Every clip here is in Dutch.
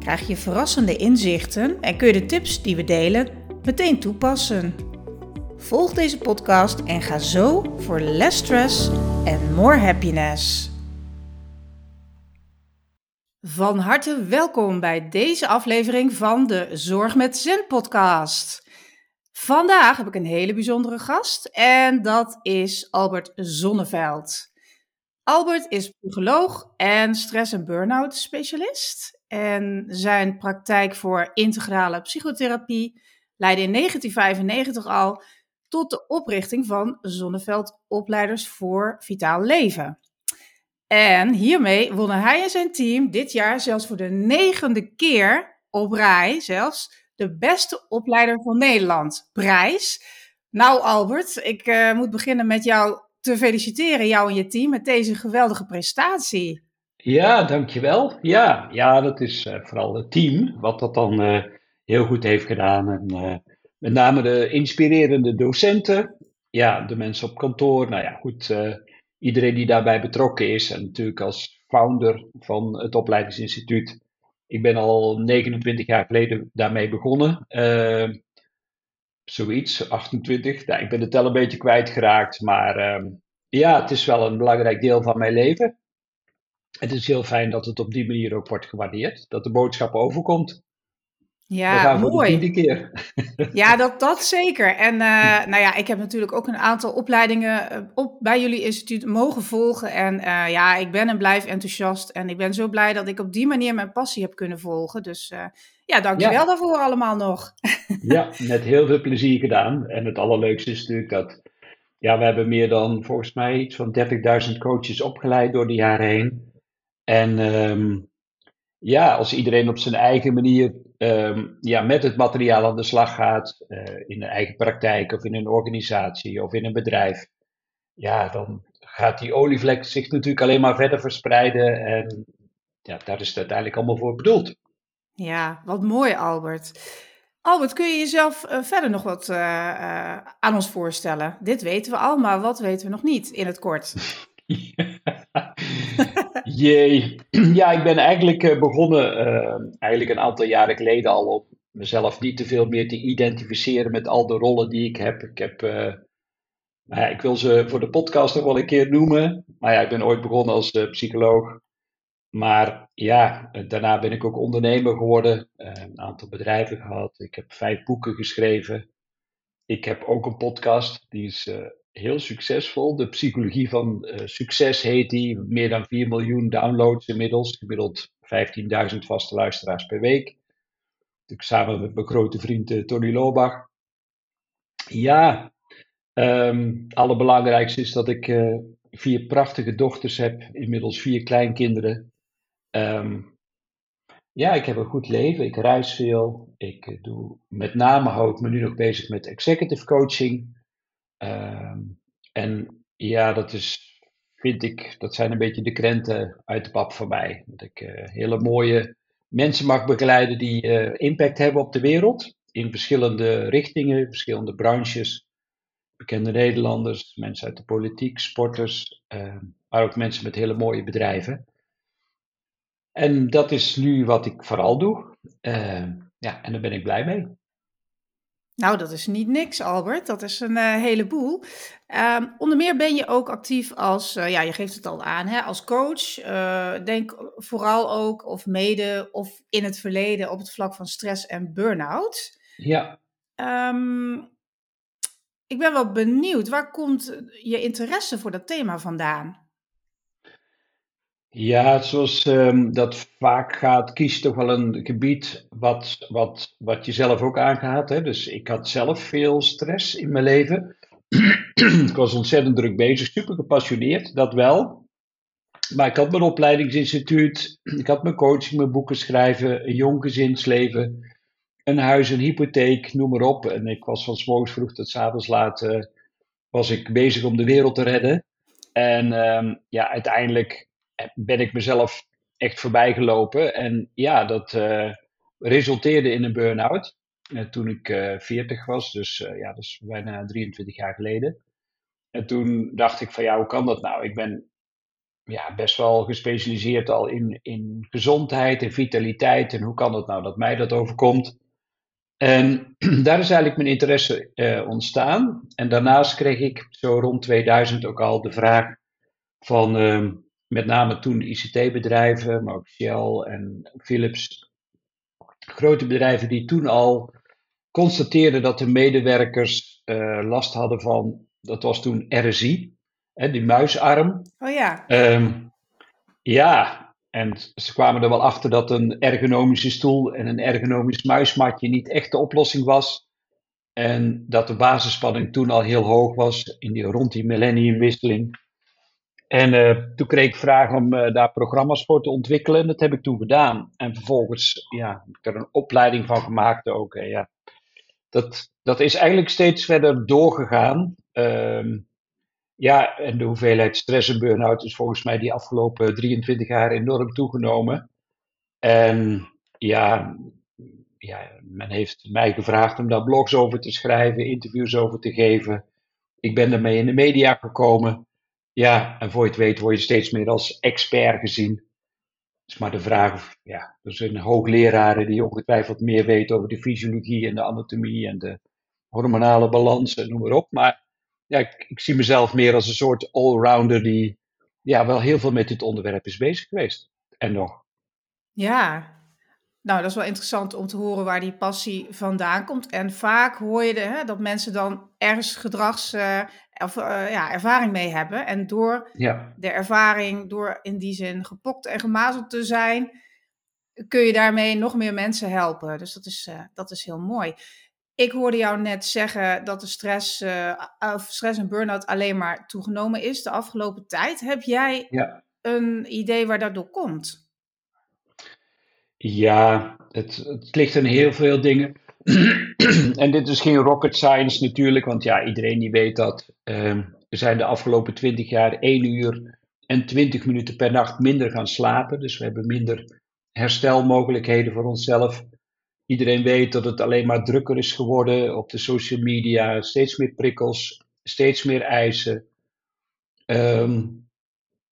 krijg je verrassende inzichten en kun je de tips die we delen meteen toepassen. Volg deze podcast en ga zo voor less stress en more happiness. Van harte welkom bij deze aflevering van de Zorg met Zen podcast. Vandaag heb ik een hele bijzondere gast en dat is Albert Zonneveld. Albert is psycholoog en stress- en burn-out specialist. En zijn praktijk voor integrale psychotherapie leidde in 1995 al tot de oprichting van Zonneveld Opleiders voor Vitaal Leven. En hiermee wonnen hij en zijn team dit jaar zelfs voor de negende keer op rij zelfs de beste opleider van Nederland prijs. Nou Albert, ik uh, moet beginnen met jou te feliciteren, jou en je team, met deze geweldige prestatie. Ja, dankjewel. Ja, ja dat is uh, vooral het team wat dat dan uh, heel goed heeft gedaan. En, uh, met name de inspirerende docenten, ja, de mensen op kantoor. Nou ja, goed, iedereen die daarbij betrokken is. En natuurlijk als founder van het opleidingsinstituut. Ik ben al 29 jaar geleden daarmee begonnen. zoiets, 28. Nou, ik ben de tel een beetje kwijtgeraakt. Maar ehm, ja, het is wel een belangrijk deel van mijn leven. Het is heel fijn dat het op die manier ook wordt gewaardeerd. Dat de boodschap overkomt. Ja, mooi. De keer. Ja, dat, dat zeker. En uh, nou ja, ik heb natuurlijk ook een aantal opleidingen eh, op, bij jullie instituut mogen volgen. En uh, ja, ik ben en blijf enthousiast. En ik ben zo blij dat ik op die manier mijn passie heb kunnen volgen. Dus uh, ja, dankjewel ja. daarvoor allemaal nog. Ja, met heel veel plezier gedaan. En het allerleukste is natuurlijk dat... Ja, we hebben meer dan volgens mij iets van 30.000 coaches opgeleid door de jaren heen. En um, ja, als iedereen op zijn eigen manier um, ja, met het materiaal aan de slag gaat, uh, in een eigen praktijk of in een organisatie of in een bedrijf, ja, dan gaat die olievlek zich natuurlijk alleen maar verder verspreiden. En ja, daar is het uiteindelijk allemaal voor bedoeld. Ja, wat mooi, Albert. Albert, kun je jezelf uh, verder nog wat uh, uh, aan ons voorstellen? Dit weten we al, maar wat weten we nog niet in het kort? Jee. Ja, ik ben eigenlijk uh, begonnen, uh, eigenlijk een aantal jaren geleden al, om mezelf niet te veel meer te identificeren met al de rollen die ik heb. Ik heb, uh, nou ja, ik wil ze voor de podcast nog wel een keer noemen. Maar ja, ik ben ooit begonnen als psycholoog. Maar ja, daarna ben ik ook ondernemer geworden. een aantal bedrijven gehad. Ik heb vijf boeken geschreven. Ik heb ook een podcast, die is heel succesvol. De psychologie van uh, succes heet die. Meer dan 4 miljoen downloads inmiddels. Gemiddeld 15.000 vaste luisteraars per week. Samen met mijn grote vriend uh, Tony Lobach. Ja, um, allerbelangrijkste is dat ik uh, vier prachtige dochters heb. Inmiddels vier kleinkinderen. Um, ja, ik heb een goed leven. Ik reis veel. Ik doe met name hou ik me nu nog bezig met executive coaching. Um, en ja, dat is, vind ik, dat zijn een beetje de krenten uit de pap voor mij. Dat ik uh, hele mooie mensen mag begeleiden die uh, impact hebben op de wereld. In verschillende richtingen, verschillende branches. Bekende Nederlanders, mensen uit de politiek, sporters, uh, maar ook mensen met hele mooie bedrijven. En dat is nu wat ik vooral doe. ja, en daar ben ik blij mee. Nou, dat is niet niks, Albert. Dat is een uh, heleboel. Um, onder meer ben je ook actief als, uh, ja, je geeft het al aan, hè, als coach. Uh, denk vooral ook, of mede, of in het verleden op het vlak van stress en burn-out. Ja. Um, ik ben wel benieuwd, waar komt je interesse voor dat thema vandaan? Ja, zoals um, dat vaak gaat, kies toch wel een gebied wat, wat, wat je zelf ook aangaat. Hè? Dus ik had zelf veel stress in mijn leven. ik was ontzettend druk bezig, super gepassioneerd, dat wel. Maar ik had mijn opleidingsinstituut, ik had mijn coaching, mijn boeken schrijven, een jong gezinsleven, een huis, een hypotheek, noem maar op. En ik was van s morgens vroeg tot s avonds laat uh, was ik bezig om de wereld te redden. En ehm, ja, uiteindelijk ben ik mezelf echt voorbij gelopen. En ja, dat uh, resulteerde in een burn-out. Uh, toen ik 40 was, dus ja, dat is bijna 23 jaar geleden. En toen dacht ik van ja, hoe kan dat nou? Ik ben ja, best wel gespecialiseerd al in, in gezondheid en vitaliteit. En hoe kan het nou dat mij dat overkomt? En daar is eigenlijk mijn interesse ontstaan. En daarnaast kreeg ik zo rond 2000 ook al de vraag van uh, met name toen ICT-bedrijven, maar ook Shell en Philips. Grote bedrijven die toen al constateerden dat de medewerkers uh, last hadden van, dat was toen RSI, hè, die muisarm. Oh ja. Um, ja, en ze kwamen er wel achter dat een ergonomische stoel en een ergonomisch muismatje niet echt de oplossing was. En dat de basisspanning toen al heel hoog was, in die, rond die millenniumwisseling. En uh, toen kreeg ik vraag om uh, daar programma's voor te ontwikkelen. En dat heb ik toen gedaan. En vervolgens ja, heb ik er een opleiding van gemaakt ook. Ja, dat, dat is eigenlijk steeds verder doorgegaan. Uh, ja, en de hoeveelheid stress en burn-out is volgens mij die afgelopen 23 jaar enorm toegenomen. En ja, ja, men heeft mij gevraagd om daar blogs over te schrijven, interviews over te geven. Ik ben daarmee in de media gekomen. Ja, en voor je het weet word je steeds meer als expert gezien. Het is maar de vraag of, ja, er zijn hoogleraren die ongetwijfeld meer weten over de fysiologie en de anatomie en de hormonale balans en noem maar op. Maar ja, ik, ik, zie mezelf meer als een soort allrounder die ja, wel heel veel met dit onderwerp is bezig geweest. En nog. Ja, nou dat is wel interessant om te horen waar die passie vandaan komt. En vaak hoor je de, hè, dat mensen dan ergens gedrags- uh, of, uh, ja, ervaring mee hebben. En door ja. de ervaring, door in die zin gepokt en gemazeld te zijn, kun je daarmee nog meer mensen helpen. Dus dat is, uh, dat is heel mooi. Ik hoorde jou net zeggen dat de stress, stress en burn-out alleen maar toegenomen is de afgelopen tijd. Heb jij ja. een idee waar dat door komt? Ja, het, het ligt aan heel veel dingen. en dit is geen rocket science natuurlijk, want ja, iedereen die weet dat uh, we zijn de afgelopen 20 jaar 1 uur en 20 minuten per nacht minder gaan slapen. Dus we hebben minder herstelmogelijkheden voor onszelf. Iedereen weet dat het alleen maar drukker is geworden op de social media. Steeds meer prikkels, steeds meer eisen. Um,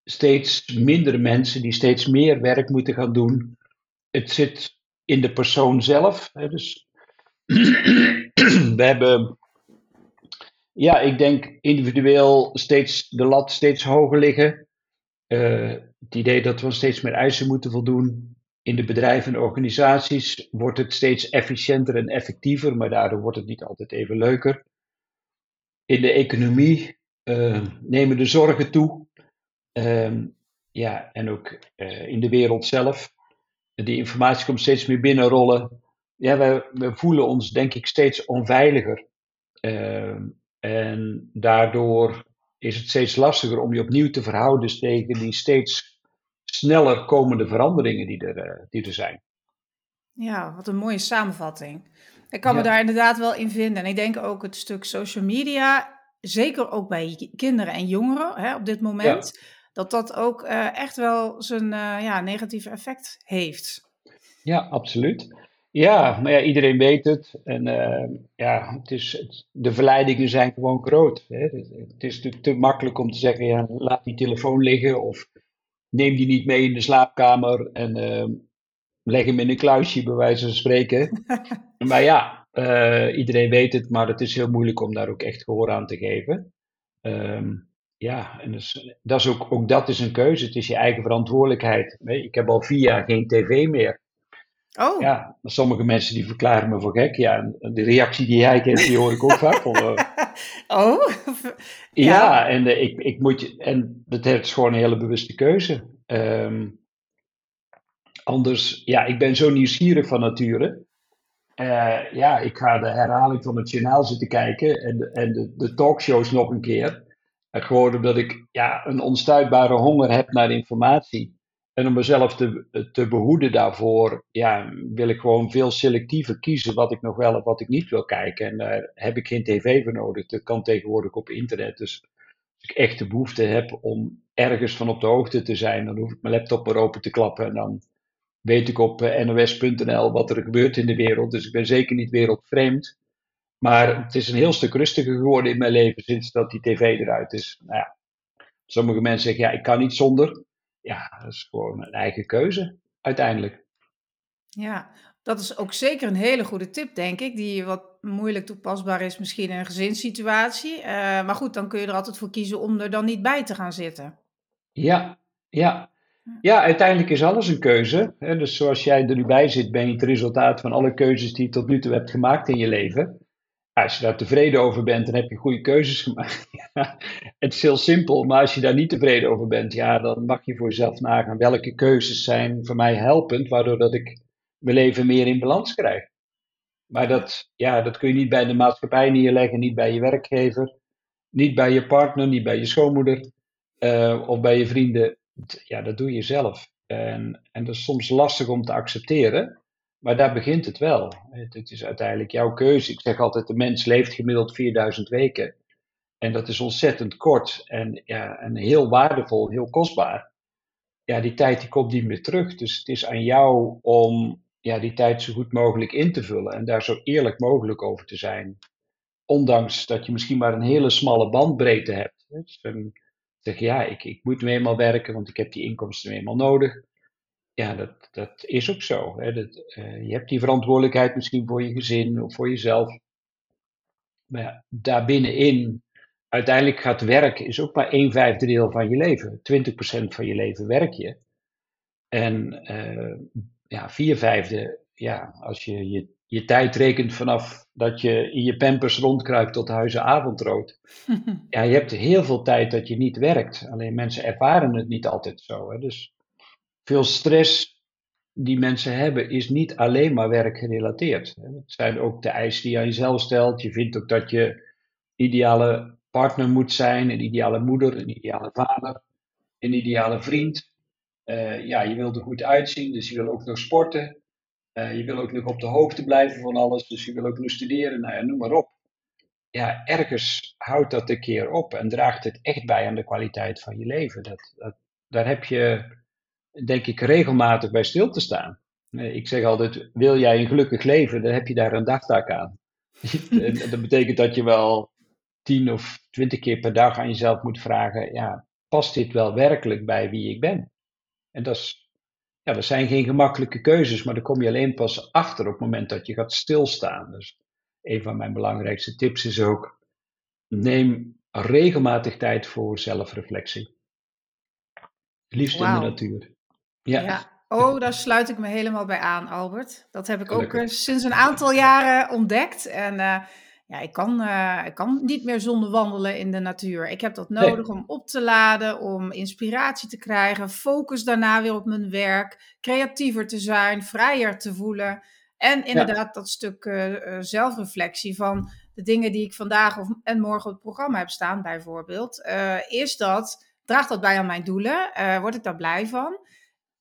steeds minder mensen die steeds meer werk moeten gaan doen. Het zit in de persoon zelf. Hè, dus we hebben, ja, ik denk individueel steeds de lat steeds hoger liggen. Uh, het idee dat we steeds meer eisen moeten voldoen in de bedrijven en organisaties wordt het steeds efficiënter en effectiever, maar daardoor wordt het niet altijd even leuker. In de economie uh, nemen de zorgen toe. Uh, ja, en ook uh, in de wereld zelf. Die informatie komt steeds meer binnenrollen. Ja, we, we voelen ons denk ik steeds onveiliger. Ehm, en daardoor is het steeds lastiger om je opnieuw te verhouden tegen die steeds sneller komende veranderingen die er, uh, die er zijn. Ja, wat een mooie samenvatting. Ik kan ja. me daar inderdaad wel in vinden. En ik denk ook het stuk social media, zeker ook bij kinderen en jongeren hè, op dit moment, ja. Dat dat ook uh, echt wel zijn uh, ja, negatieve effect heeft. Ja, absoluut. Ja, maar ja, iedereen weet het. En ja, het is, het, de verleidingen zijn gewoon groot. Hè. Het is natuurlijk te makkelijk om te zeggen, ja, laat die telefoon liggen of neem die niet mee in de slaapkamer en uh, leg hem in een kluisje, bij wijze van spreken. maar ja, iedereen weet het, maar het is heel moeilijk om daar ook echt gehoor aan te geven. Um, ja, en dus, dat is ook, ook dat is een keuze. Het is je eigen verantwoordelijkheid. Ik heb al vier jaar geen tv meer. Oh. Ja, sommige mensen die verklaren me voor gek. Ja, de reactie die jij kent, die hoor ik ook vaak. Van, uh, oh? Ja, ja en, uh, ik, ik moet, en dat is gewoon een hele bewuste keuze. Um, anders, ja, ik ben zo nieuwsgierig van nature. Uh, ja, ik ga de herhaling van het journaal zitten kijken en, en de, de talkshows nog een keer. Gewoon omdat ik ja, een onstuitbare honger heb naar informatie. En om mezelf te, te behoeden daarvoor, ja, wil ik gewoon veel selectiever kiezen wat ik nog wel en wat ik niet wil kijken. En daar heb ik geen tv voor nodig. Dat kan tegenwoordig op internet. Dus als ik echt de behoefte heb om ergens van op de hoogte te zijn, dan hoef ik mijn laptop maar open te klappen en dan weet ik op eh, nos.nl wat er gebeurt in de wereld. Dus ik ben zeker niet wereldvreemd. Maar het is een heel stuk rustiger geworden in mijn leven sinds dat die tv eruit is. Nou ja, sommige mensen zeggen, ja, ik kan niet zonder. Ja, dat is gewoon een eigen keuze, uiteindelijk. Ja, dat is ook zeker een hele goede tip, denk ik, die wat moeilijk toepasbaar is misschien in een gezinssituatie. Uh, maar goed, dan kun je er altijd voor kiezen om er dan niet bij te gaan zitten. Ja, ja. Ja, uiteindelijk is alles een keuze. Hè? Dus zoals jij er nu bij zit, ben je het resultaat van alle keuzes die je tot nu toe hebt gemaakt in je leven. Als je daar tevreden over bent, dan heb je goede keuzes gemaakt. Het is heel simpel, maar als je daar niet tevreden over bent, ja, dan mag je voor jezelf nagaan welke keuzes zijn voor mij helpend, waardoor dat ik mijn leven meer in balans krijg. Maar dat, ja, dat kun je niet bij de maatschappij neerleggen, niet bij je werkgever, niet bij je partner, niet bij je schoonmoeder uh, of bij je vrienden. Ja, dat doe je zelf. En, en dat is soms lastig om te accepteren. Maar daar begint het wel. Het, is uiteindelijk jouw keuze. Ik zeg altijd, de mens leeft gemiddeld 4000 weken. En dat is ontzettend kort en, ja, en heel waardevol, heel kostbaar. Ja, die tijd die komt niet meer terug. Dus het is aan jou om ja, die tijd zo goed mogelijk in te vullen. En daar zo eerlijk mogelijk over te zijn. Ondanks dat je misschien maar een hele smalle bandbreedte hebt. Dus zeg ja, ik, ik moet nu eenmaal werken, want ik heb die inkomsten nu eenmaal nodig ja, dat, dat is ook zo. Hè. Dat, uh, je hebt die verantwoordelijkheid misschien voor je gezin of voor jezelf. Maar ja, daarbinnenin, uiteindelijk gaat werk is ook maar een vijfde deel van je leven. 20% van je leven werk je. En uh, ja, vier vijfde, ja, als je, je je tijd rekent vanaf dat je in je pampers rondkruipt tot huizen avondrood. ja, je hebt heel veel tijd dat je niet werkt. Alleen mensen ervaren het niet altijd zo. Hè. Dus veel stress die mensen hebben is niet alleen maar werkgerelateerd. Het zijn ook de eisen die je aan jezelf stelt. Je vindt ook dat je ideale partner moet zijn, een ideale moeder, een ideale vader, een ideale vriend. Uh, ja, je wilt er goed uitzien, dus je wil ook nog sporten. Uh, je wil ook nog op de hoogte blijven van alles, dus je wil ook nog studeren. Nou ja, noem maar op. Ja, ergens houdt dat een keer op en draagt het echt bij aan de kwaliteit van je leven. Dat, dat, daar heb je denk ik, regelmatig bij stil te staan. Ik zeg altijd, wil jij een gelukkig leven, dan heb je daar een dagtaak aan. dat betekent dat je wel tien of twintig keer per dag aan jezelf moet vragen, ja, past dit wel werkelijk bij wie ik ben? En dat, is, ja, dat zijn geen gemakkelijke keuzes, maar daar kom je alleen pas achter op het moment dat je gaat stilstaan. Dus een van mijn belangrijkste tips is ook, neem regelmatig tijd voor zelfreflectie. Liefst in de natuur. Ja. Oh, daar sluit ik me helemaal bij aan, Albert. Dat heb ik ook uh, sinds een aantal jaren ontdekt. En uh, ja, ik kan, uh, ik kan niet meer zonder wandelen in de natuur. Ik heb dat nodig nee. om op te laden, om inspiratie te krijgen, focus daarna weer op mijn werk, creatiever te zijn, vrijer te voelen. En inderdaad ja. dat stuk zelfreflectie van de dingen die ik vandaag of, en morgen op het programma heb staan, bijvoorbeeld. is dat, draagt dat bij aan mijn doelen? word ik daar blij van?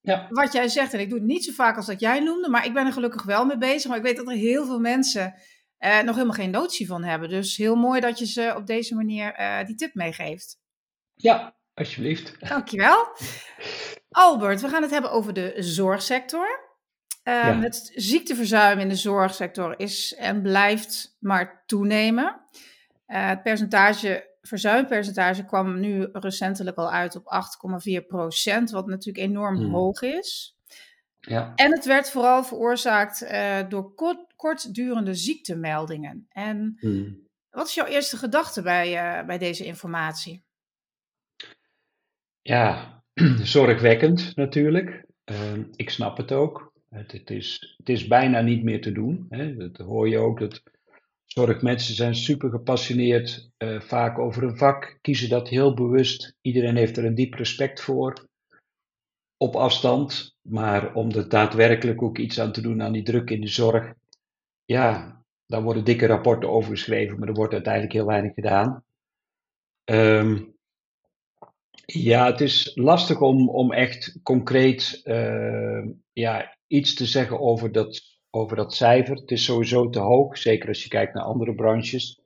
Ja. Wat jij zegt, en ik doe het niet zo vaak als dat jij noemde, maar ik ben er gelukkig wel mee bezig. Maar ik weet dat er heel veel mensen uh, nog helemaal geen notie van hebben. Dus heel mooi dat je ze op deze manier uh, die tip meegeeft. Ja, alsjeblieft. Dankjewel. Albert, we gaan het hebben over de zorgsector. Uh, ja. Het ziekteverzuim in de zorgsector is en blijft maar toenemen. het percentage verzuimpercentage kwam nu recentelijk al uit op 8,4 procent, wat natuurlijk enorm hmm. hoog is. Ja. En het werd vooral veroorzaakt uh, door kort, kortdurende ziektemeldingen. En hmm. wat is jouw eerste gedachte bij, uh, bij deze informatie? Ja, zorgwekkend natuurlijk. Uh, ik snap het ook. Het, het, is, het is bijna niet meer te doen. Hè. Dat hoor je ook. Dat Zorgmensen zijn super gepassioneerd, uh, vaak over een vak, kiezen dat heel bewust. Iedereen heeft er een diep respect voor, op afstand. Maar om er daadwerkelijk ook iets aan te doen aan die druk in de zorg, ja, daar worden dikke rapporten over geschreven, maar er wordt uiteindelijk heel weinig gedaan. Um, Ja, het is lastig om, om echt concreet uh, ja, iets te zeggen over dat, over dat cijfer. Het is sowieso te hoog, zeker als je kijkt naar andere branches.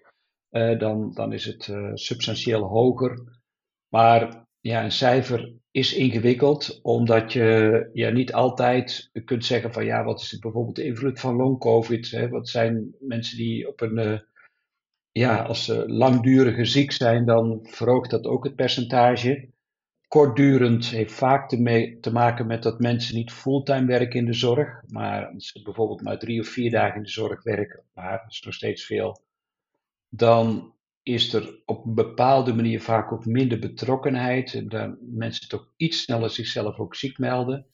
Uh, dan, dan is het uh, substantieel hoger. Maar ja, een cijfer is ingewikkeld, omdat je ja, niet altijd kunt zeggen van ja, wat is bijvoorbeeld de invloed van long-covid? Wat zijn mensen die op een, ja, als ze langdurige ziek zijn, dan verhoogt dat ook het percentage kortdurend heeft vaak te, te, maken met dat mensen niet fulltime werken in de zorg, maar bijvoorbeeld maar drie of vier dagen in de zorg werken, maar dat is nog steeds veel, dan is er op een bepaalde manier vaak ook minder betrokkenheid en dan mensen toch iets sneller zichzelf ook ziek melden.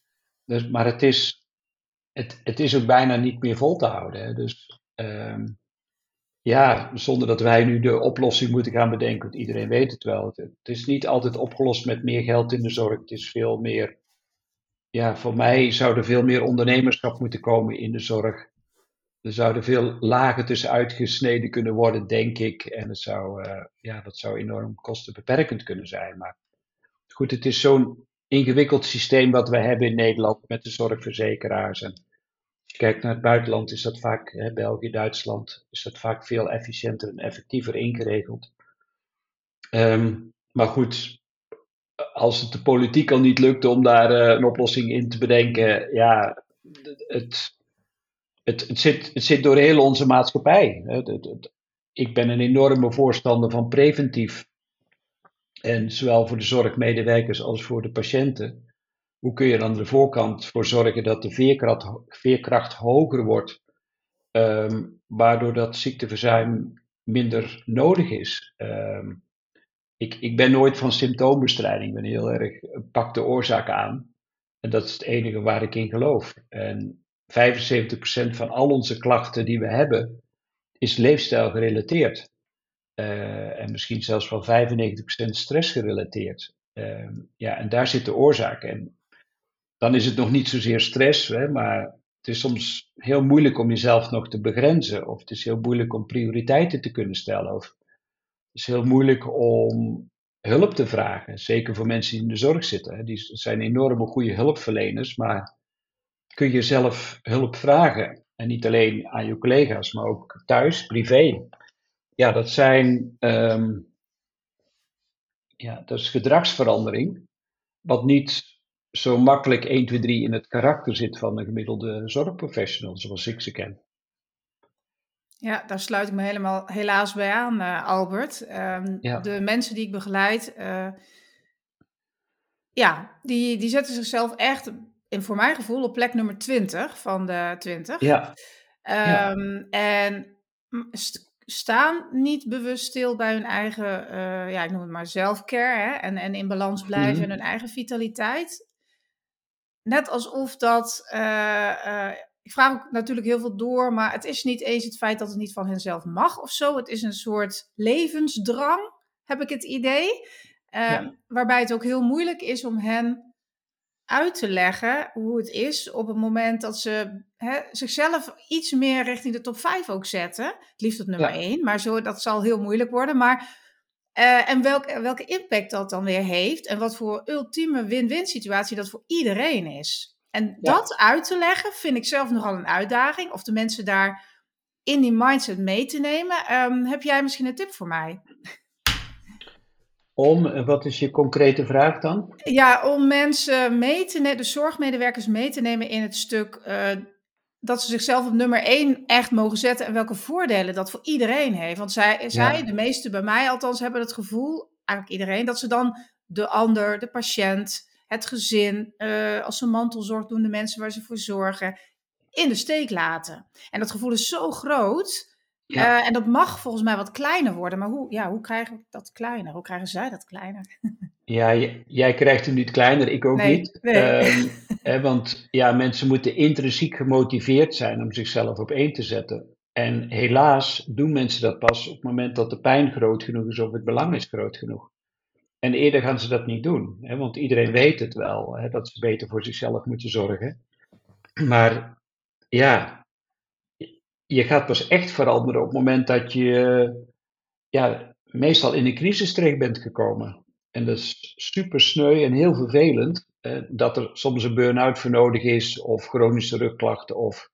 Dus, maar het is, het, het is ook bijna niet meer vol te houden. Hè. Dus um, ja, zonder dat wij nu de oplossing moeten gaan bedenken, want iedereen weet het wel. Het, is niet altijd opgelost met meer geld in de zorg. Het is veel meer, ja, voor mij zou er veel meer ondernemerschap moeten komen in de zorg. Er zouden veel lagen tussen uitgesneden kunnen worden, denk ik. En het zou, uh, ja, dat zou enorm kostenbeperkend kunnen zijn. Maar goed, het is zo'n ingewikkeld systeem wat we hebben in Nederland met de zorgverzekeraars. En je kijkt naar het buitenland, is dat vaak, hè, België, Duitsland, is dat vaak veel efficiënter en effectiever ingeregeld. Um, maar goed, als het de politiek al niet lukt om daar uh, een oplossing in te bedenken, ja, het, het, het, zit, het zit door heel onze maatschappij. Ik ben een enorme voorstander van preventief. En zowel voor de zorgmedewerkers als voor de patiënten hoe kun je aan de voorkant voor zorgen dat de veerkracht, veerkracht hoger wordt, um, waardoor dat ziekteverzuim minder nodig is. Um, ik, ik ben nooit van symptoombestrijding, ik ben heel erg, pak de oorzaak aan. En dat is het enige waar ik in geloof. En 75% van al onze klachten die we hebben, is leefstijl gerelateerd. Uh, en misschien zelfs wel 95% stress gerelateerd. Uh, ja, en daar zit de oorzaak. En dan is het nog niet zozeer stress, hè, maar het is soms heel moeilijk om jezelf nog te begrenzen. Of het is heel moeilijk om prioriteiten te kunnen stellen. Of het is heel moeilijk om hulp te vragen. Zeker voor mensen die in de zorg zitten. Hè. Die zijn enorme goede hulpverleners, maar kun je zelf hulp vragen? En niet alleen aan je collega's, maar ook thuis, privé. Ja, dat zijn. Um, ja, dat is gedragsverandering. Wat niet zo makkelijk 1, 2, 3 in het karakter zit van een gemiddelde zorgprofessional, zoals ik ze ken. Ja, daar sluit ik me helemaal helaas bij aan, uh, Albert. Um, ja. De mensen die ik begeleid, uh, ja, die, die zetten zichzelf echt, in, voor mijn gevoel, op plek nummer 20 van de 20. Ja. Um, ja. En st staan niet bewust stil bij hun eigen, uh, ja, ik noem het maar zelfcare, hè, en, en in balans blijven mm -hmm. en hun eigen vitaliteit net alsof dat. Uh, uh, ik vraag ook natuurlijk heel veel door, maar het is niet eens het feit dat het niet van henzelf mag of zo. Het is een soort levensdrang, heb ik het idee. Uh, ja. Waarbij het ook heel moeilijk is om hen uit te leggen hoe het is op het moment dat ze hè, zichzelf iets meer richting de top 5 ook zetten. Het liefst op nummer ja. 1, maar zo, dat zal heel moeilijk worden. Maar uh, en welk, welke impact dat dan weer heeft en wat voor ultieme win-win situatie dat voor iedereen is. En ja. dat uit te leggen vind ik zelf nogal een uitdaging. Of de mensen daar in die mindset mee te nemen. Um, heb jij misschien een tip voor mij? Om, wat is je concrete vraag dan? Ja, om mensen mee te nemen, de zorgmedewerkers mee te nemen in het stuk uh, dat ze zichzelf op nummer één echt mogen zetten en welke voordelen dat voor iedereen heeft. Want zij, zij de meeste bij mij althans, hebben het gevoel, eigenlijk iedereen, dat ze dan de ander, de patiënt, het gezin, uh, als ze mantelzorg doen, de mensen waar ze voor zorgen, in de steek laten. En dat gevoel is zo groot. Ja. Uh, en dat mag volgens mij wat kleiner worden. Maar hoe, ja, hoe krijgen we dat kleiner? Hoe krijgen zij dat kleiner? Ja, jij krijgt hem niet kleiner, ik ook nee, niet. Nee. Um, hè, want ja, mensen moeten intrinsiek gemotiveerd zijn om zichzelf op één te zetten. En helaas doen mensen dat pas op het moment dat de pijn groot genoeg is of het belang is groot genoeg. En eerder gaan ze dat niet doen, hè, want iedereen weet het wel, hè, dat ze beter voor zichzelf moeten zorgen. Maar ja, je gaat pas echt veranderen op het moment dat je ja, meestal in een crisis terecht bent gekomen. En dat is super sneu en heel vervelend. dat er soms een burn-out voor nodig is, of chronische rugklachten, of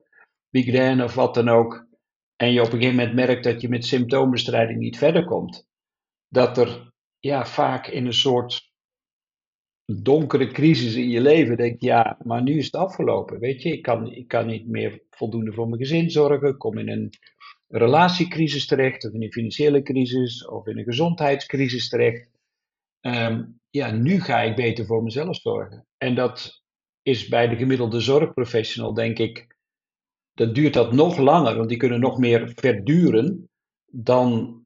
migraine of wat dan ook. En je op een gegeven moment merkt dat je met symptoombestrijding niet verder komt. Dat er ja, vaak in een soort donkere crisis in je leven denk je, ja, maar nu is het afgelopen. Weet je, ik kan, ik kan niet meer voldoende voor mijn gezin zorgen. Ik kom in een relatiecrisis terecht, of in een financiële crisis, of in een gezondheidscrisis terecht. Ehm, ja, nu ga ik beter voor mezelf zorgen. En dat is bij de gemiddelde zorgprofessional, denk ik, dat duurt dat nog langer, want die kunnen nog meer verduren dan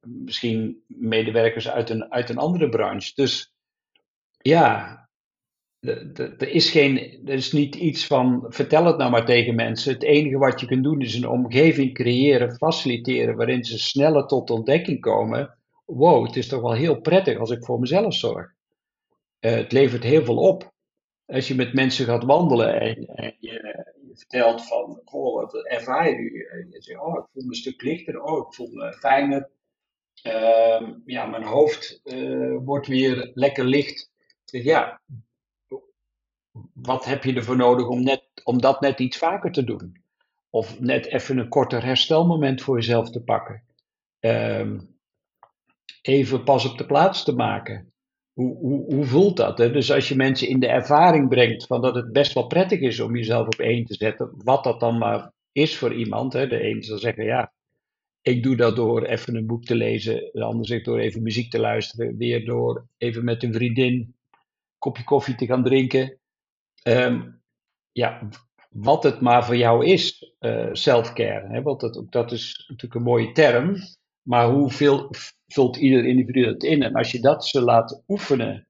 misschien medewerkers uit een, uit een andere branche. Dus ja, er is, geen, er is niet iets van vertel het nou maar tegen mensen. Het enige wat je kunt doen is een omgeving creëren, faciliteren, waarin ze sneller tot ontdekking komen. Wow, het is toch wel heel prettig als ik voor mezelf zorg. Uh, het levert heel veel op. Als je met mensen gaat wandelen en, je, vertelt van, goh, wat ervaar je nu? En je zegt, oh, ik voel me een stuk lichter, oh, ik voel me fijner. Uh, ja, mijn hoofd uh, wordt weer lekker licht. Zeg, ja, wat heb je ervoor nodig om, net, om dat net iets vaker te doen? Of net even een korter herstelmoment voor jezelf te pakken. Uh, even pas op de plaats te maken. Hoe, hoe, hoe voelt dat? Hè? Dus als je mensen in de ervaring brengt van dat het best wel prettig is om jezelf op één te zetten, wat dat dan maar is voor iemand. Hè? De een zal zeggen, ja, ik doe dat door even een boek te lezen. De ander zegt door even muziek te luisteren. Weer door even met een vriendin kopje koffie te gaan drinken. Um, ja, wat het maar voor jou is, uh, self-care. Want dat, dat is natuurlijk een mooie term. Maar hoeveel vult ieder individu dat in? En als je dat ze laat oefenen,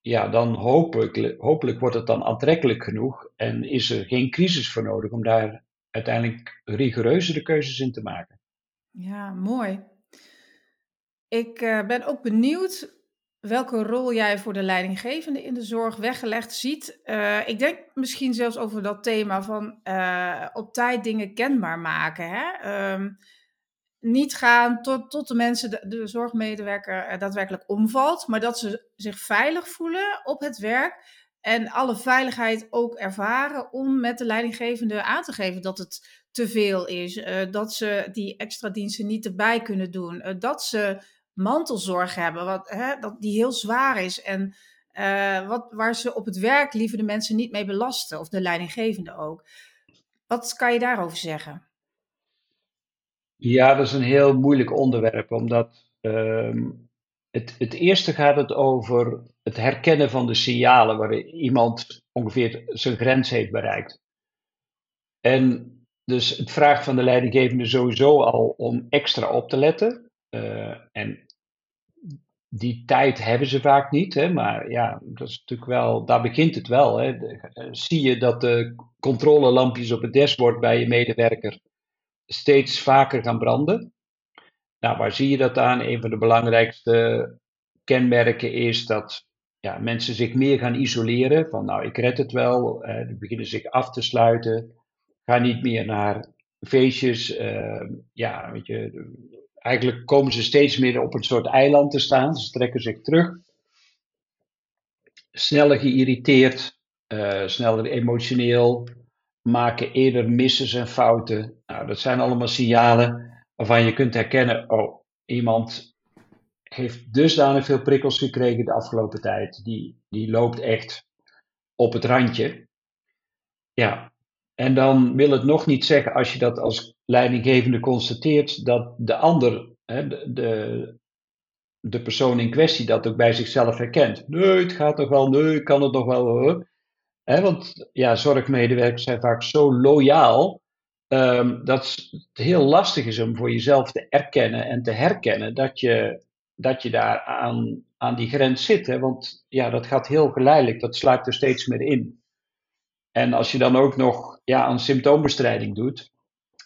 ja, dan hopelijk, hopelijk wordt het dan aantrekkelijk genoeg. En is er geen crisis voor nodig om daar uiteindelijk rigoureuzere keuzes in te maken. Ja, mooi. Ik uh, ben ook benieuwd welke rol jij voor de leidinggevende in de zorg weggelegd ziet. Uh, ik denk misschien zelfs over dat thema van uh, op tijd dingen kenbaar maken. Hè? Um, niet gaan tot, tot de mensen, de, de zorgmedewerker, daadwerkelijk omvalt, maar dat ze zich veilig voelen op het werk en alle veiligheid ook ervaren om met de leidinggevende aan te geven dat het te veel is, dat ze die extra diensten niet erbij kunnen doen, dat ze mantelzorg hebben, wat, hè, dat die heel zwaar is en uh, wat, waar ze op het werk liever de mensen niet mee belasten, of de leidinggevende ook. Wat kan je daarover zeggen? Ja, dat is een heel moeilijk onderwerp, omdat ehm, het, het eerste gaat het over het herkennen van de signalen waarin iemand ongeveer zijn grens heeft bereikt. En dus het vraagt van de leidinggevende sowieso al om extra op te letten. Uh, en die tijd hebben ze vaak niet, hè, maar ja, dat is natuurlijk wel, daar begint het wel. Hè. Eh, zie je dat de controlelampjes op het dashboard bij je medewerker steeds vaker gaan branden? Nou, waar zie je dat aan? Een van de belangrijkste kenmerken is dat ja, mensen zich meer gaan isoleren. Van nou, ik red het wel. Eh, die beginnen zich af te sluiten. Gaan niet meer naar feestjes. Uh, ja, weet je, eigenlijk komen ze steeds meer op een soort eiland te staan. Ze trekken zich terug. Sneller geïrriteerd, uh, sneller emotioneel, maken eerder misses en fouten. Nou, dat zijn allemaal signalen waarvan je kunt herkennen, oh, iemand heeft dusdanig veel prikkels gekregen de afgelopen tijd. Die, die loopt echt op het randje. Ja, en dan wil het nog niet zeggen, als je dat als leidinggevende constateert, dat de ander, hè, de, de, persoon in kwestie, dat ook bij zichzelf herkent. Nee, het gaat toch wel, nee, kan het nog wel. Hè, want ja, zorgmedewerkers zijn vaak zo loyaal um, dat het heel lastig is om voor jezelf te erkennen en te herkennen dat je, dat je daar aan, aan die grens zit. Hè? Want ja, dat gaat heel geleidelijk, dat sluipt er steeds meer in. En als je dan ook nog ja, aan symptoombestrijding doet,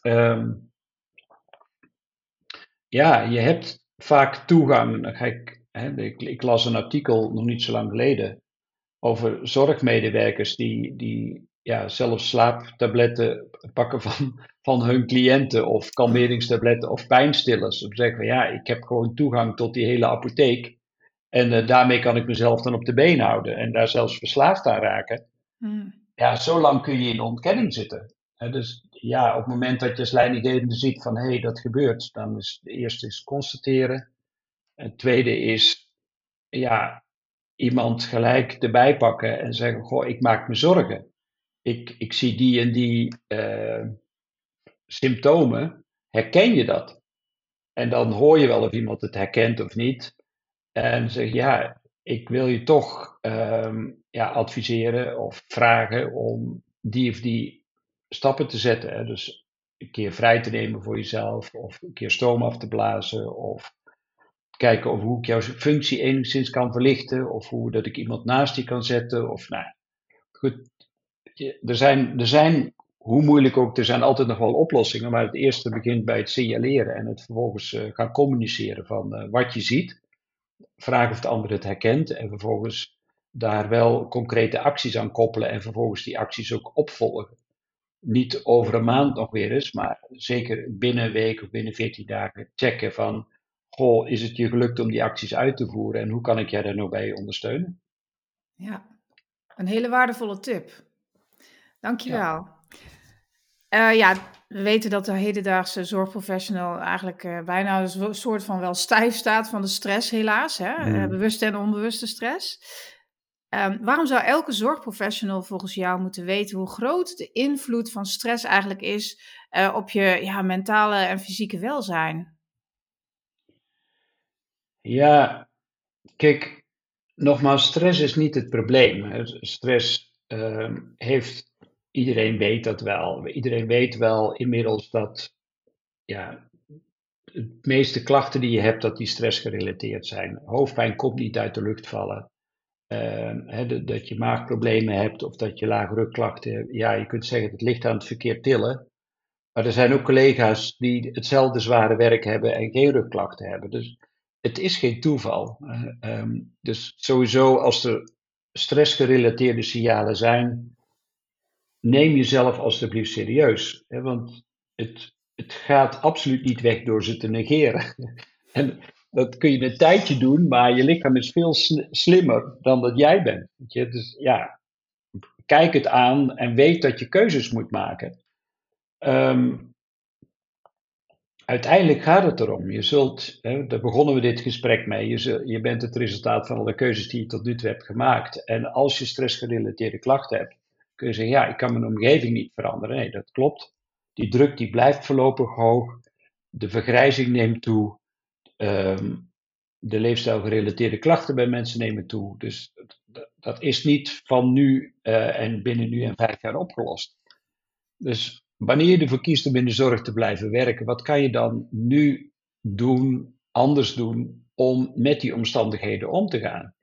um, ja, je hebt vaak toegang. Ik, hè, ik, ik las een artikel nog niet zo lang geleden over zorgmedewerkers die, die ja, zelfs slaaptabletten pakken van, van hun cliënten of kalmeringstabletten of pijnstillers. Te zeggen ja, ik heb gewoon toegang tot die hele apotheek. En uh, daarmee kan ik mezelf dan op de been houden en daar zelfs verslaafd aan raken. Mm. Ja, zo lang kun je in ontkenning zitten. dus ja, op het moment dat je als leidinggevende ziet van hé, hey, dat gebeurt, dan is de eerste is constateren. Het tweede is ja, iemand gelijk erbij pakken en zeggen: Goh, ik maak me zorgen. Ik, ik zie die en die uh, symptomen. Herken je dat? En dan hoor je wel of iemand het herkent of niet. En zeg ja, ik wil je toch um, ja, adviseren of vragen om die of die stappen te zetten. Hè. Dus een keer vrij te nemen voor jezelf, of een keer stoom af te blazen, of kijken of hoe ik jouw functie enigszins kan verlichten, of hoe dat ik iemand naast je kan zetten. Of nou, goed. Er zijn, er zijn, hoe moeilijk ook, er zijn altijd nog wel oplossingen, maar het eerste begint bij het signaleren en het vervolgens uh, gaan communiceren van uh, wat je ziet. Vragen of de ander het herkent en vervolgens daar wel concrete acties aan koppelen en vervolgens die acties ook opvolgen. Niet over een maand nog weer eens, maar zeker binnen een week of binnen 14 dagen checken van goh, is het je gelukt om die acties uit te voeren en hoe kan ik jij daar nou bij ondersteunen? Ja, een hele waardevolle tip. Dankjewel. Ja. Uh, ja, we weten dat de hedendaagse zorgprofessional eigenlijk uh, bijna een soort van wel stijf staat van de stress, helaas. Hè? Mm. Uh, bewuste en onbewuste stress. Um, waarom zou elke zorgprofessional volgens jou moeten weten hoe groot de invloed van stress eigenlijk is op je ja, mentale en fysieke welzijn? Ja, kijk, nogmaals, stress is niet het probleem. Stress uh, heeft, iedereen weet dat wel. Iedereen weet wel inmiddels dat, ja, de meeste klachten die je hebt, dat die stress gerelateerd zijn. Hoofdpijn komt niet uit de lucht vallen. Uh, dat je maagproblemen hebt of dat je lage rugklachten hebt. Ja, je kunt zeggen, het ligt aan het verkeerd tillen. Maar er zijn ook collega's die hetzelfde zware werk hebben en geen rugklachten hebben. Dus het is geen toeval. Uh, dus sowieso als er stressgerelateerde signalen zijn, neem jezelf alstublieft serieus. Hè, want het, het gaat absoluut niet weg door ze te negeren. en dat kun je een tijdje doen, maar je lichaam is veel slimmer dan dat jij bent. Je? Dus ja, kijk het aan en weet dat je keuzes moet maken. Um, uiteindelijk gaat het erom. Je zult, hè, daar begonnen we dit gesprek mee, je, je bent het resultaat van alle keuzes die je tot nu toe hebt gemaakt. En als je stressgerelateerde klachten hebt, kun je zeggen, ja, ik kan mijn omgeving niet veranderen. Nee, dat klopt. Die druk die blijft voorlopig hoog. De vergrijzing neemt toe. Um, de leefstijlgerelateerde klachten bij mensen nemen toe. Dus dat is niet van nu uh, en binnen nu en vijf jaar opgelost. Dus wanneer je ervoor kiest om in de zorg te blijven werken, wat kan je dan nu doen, anders doen, om met die omstandigheden om te gaan?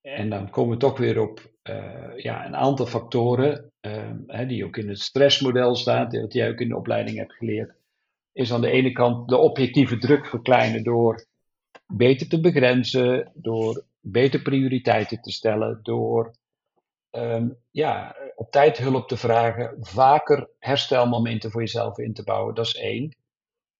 En dan komen we toch weer op uh, ja, een aantal factoren, uh, hè, die ook in het stressmodel staan, dat jij ook in de opleiding hebt geleerd. Is aan de ene kant de objectieve druk verkleinen door beter te begrenzen, door beter prioriteiten te stellen, door um, ja, op tijd hulp te vragen, vaker herstelmomenten voor jezelf in te bouwen. Dat is één.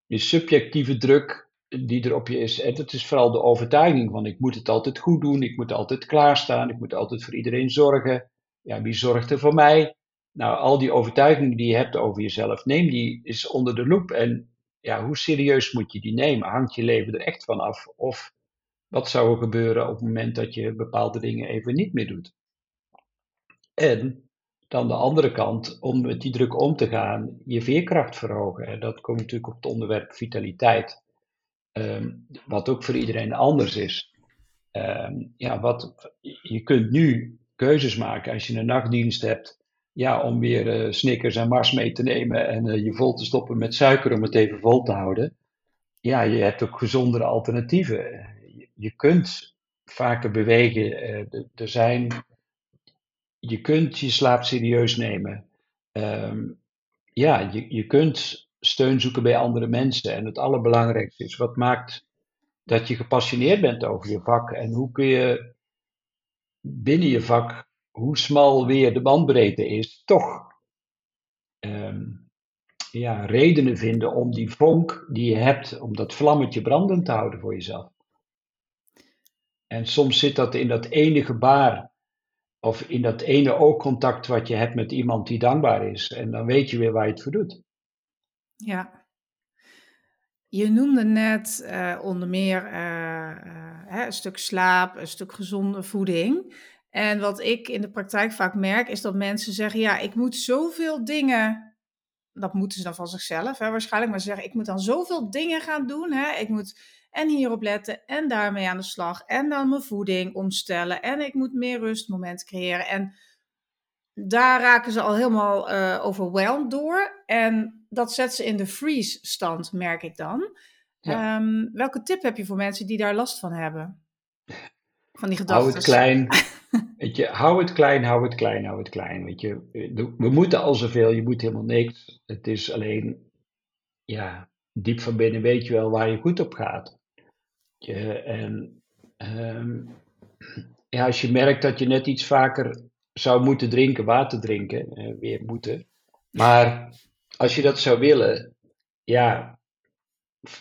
Je subjectieve druk die er op je is, en dat is vooral de overtuiging van ik moet het altijd goed doen, ik moet altijd klaarstaan, ik moet altijd voor iedereen zorgen. Ja, wie zorgt er voor mij? Nou, al die overtuigingen die je hebt over jezelf, neem die eens onder de loep. En ja, hoe serieus moet je die nemen? Hangt je leven er echt van af? Of wat zou er gebeuren op het moment dat je bepaalde dingen even niet meer doet? En dan de andere kant, om met die druk om te gaan, je veerkracht verhogen. En dat komt natuurlijk op het onderwerp vitaliteit, um, wat ook voor iedereen anders is. Um, ja, wat, je kunt nu keuzes maken als je een nachtdienst hebt, ja, om weer uh, Snickers en Mars mee te nemen en uh, je vol te stoppen met suiker om het even vol te houden. Ja, je hebt ook gezondere alternatieven. Je, kunt vaker bewegen. Uh, er zijn je kunt je slaap serieus nemen. Um, ja, je, je kunt steun zoeken bij andere mensen. En het allerbelangrijkste is, wat maakt dat je gepassioneerd bent over je vak? En hoe kun je binnen je vak, hoe smal weer de bandbreedte is, toch um, ja, redenen vinden om die vonk die je hebt, om dat vlammetje brandend te houden voor jezelf. En soms zit dat in dat ene gebaar of in dat ene oogcontact wat je hebt met iemand die dankbaar is. En dan weet je weer waar je het voor doet. Ja. Je noemde net uh, onder meer uh, uh, een stuk slaap, een stuk gezonde voeding. En wat ik in de praktijk vaak merk, is dat mensen zeggen: Ja, ik moet zoveel dingen. Dat moeten ze dan van zichzelf hè, waarschijnlijk. Maar ze zeggen: Ik moet dan zoveel dingen gaan doen. Hè. Ik moet en hierop letten en daarmee aan de slag. En dan mijn voeding omstellen. En ik moet meer rustmomenten creëren. En daar raken ze al helemaal overwhelmed door. En dat zet ze in de freeze stand, merk ik dan. Um, welke tip heb je voor mensen die daar last van hebben? Van die gedachten. Hou het klein. weet je, hou het klein, hou het klein, hou het klein. Weet je, we moeten al zoveel, je moet helemaal niks. Het is alleen, ja, diep van binnen weet je wel waar je goed op gaat. Je, en um, ja, als je merkt dat je net iets vaker zou moeten drinken, water drinken, eh, weer moeten. Maar als je dat zou willen, ja,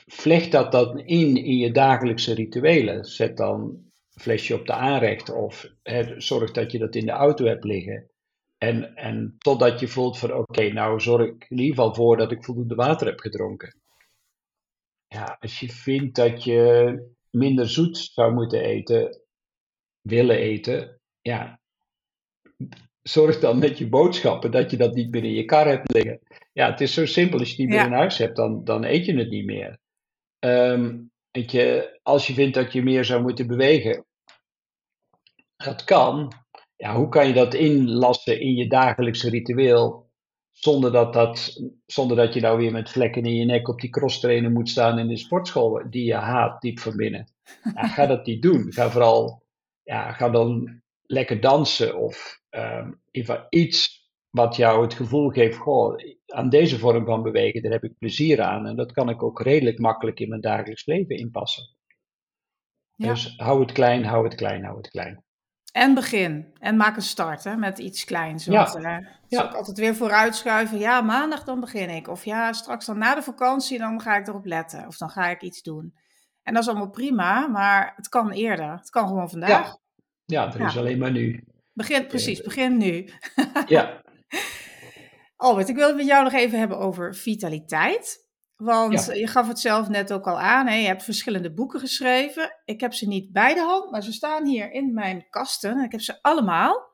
vlecht dat dan in in je dagelijkse rituelen. Zet dan een flesje op de aanrecht of hè, zorg dat je dat in de auto hebt liggen. En, en totdat je voelt van oké, nou zorg ik in ieder geval voor dat ik voldoende water heb gedronken. Ja, als je vindt dat je minder zoet zou moeten eten, willen eten, ja, zorg dan met je boodschappen dat je dat niet meer in je kar hebt liggen. Ja, het is zo simpel. Als je het niet meer in huis hebt, dan, dan eet je het niet meer. Um, weet je, als je vindt dat je meer zou moeten bewegen, dat kan. Ja, hoe kan je dat inlassen in je dagelijkse ritueel? Zonder dat, dat, zonder dat je nou weer met vlekken in je nek op die crosstrainer moet staan in de sportschool die je haat diep van binnen. Ja, ga dat niet doen. Ga vooral, ja, ga dan lekker dansen of um, iets wat jou het gevoel geeft, goh, aan deze vorm van bewegen, daar heb ik plezier aan. En dat kan ik ook redelijk makkelijk in mijn dagelijks leven inpassen. Ja. Dus hou het klein, hou het klein, hou het klein. En begin. En maak een start hè, met iets kleins. Want, ja. Uh, ja. altijd weer vooruitschuiven. Ja, maandag dan begin ik. Of ja, straks dan na de vakantie, dan ga ik erop letten. Of dan ga ik iets doen. En dat is allemaal prima, maar het kan eerder. Het kan gewoon vandaag. Ja, ja er is alleen maar nu. Begin, precies, begin nu. ja. Albert, ik wil het met jou nog even hebben over vitaliteit. Want je gaf het zelf net ook al aan. Hè? Je hebt verschillende boeken geschreven. Ik heb ze niet bij de hand, maar ze staan hier in mijn kasten. Ik heb ze allemaal.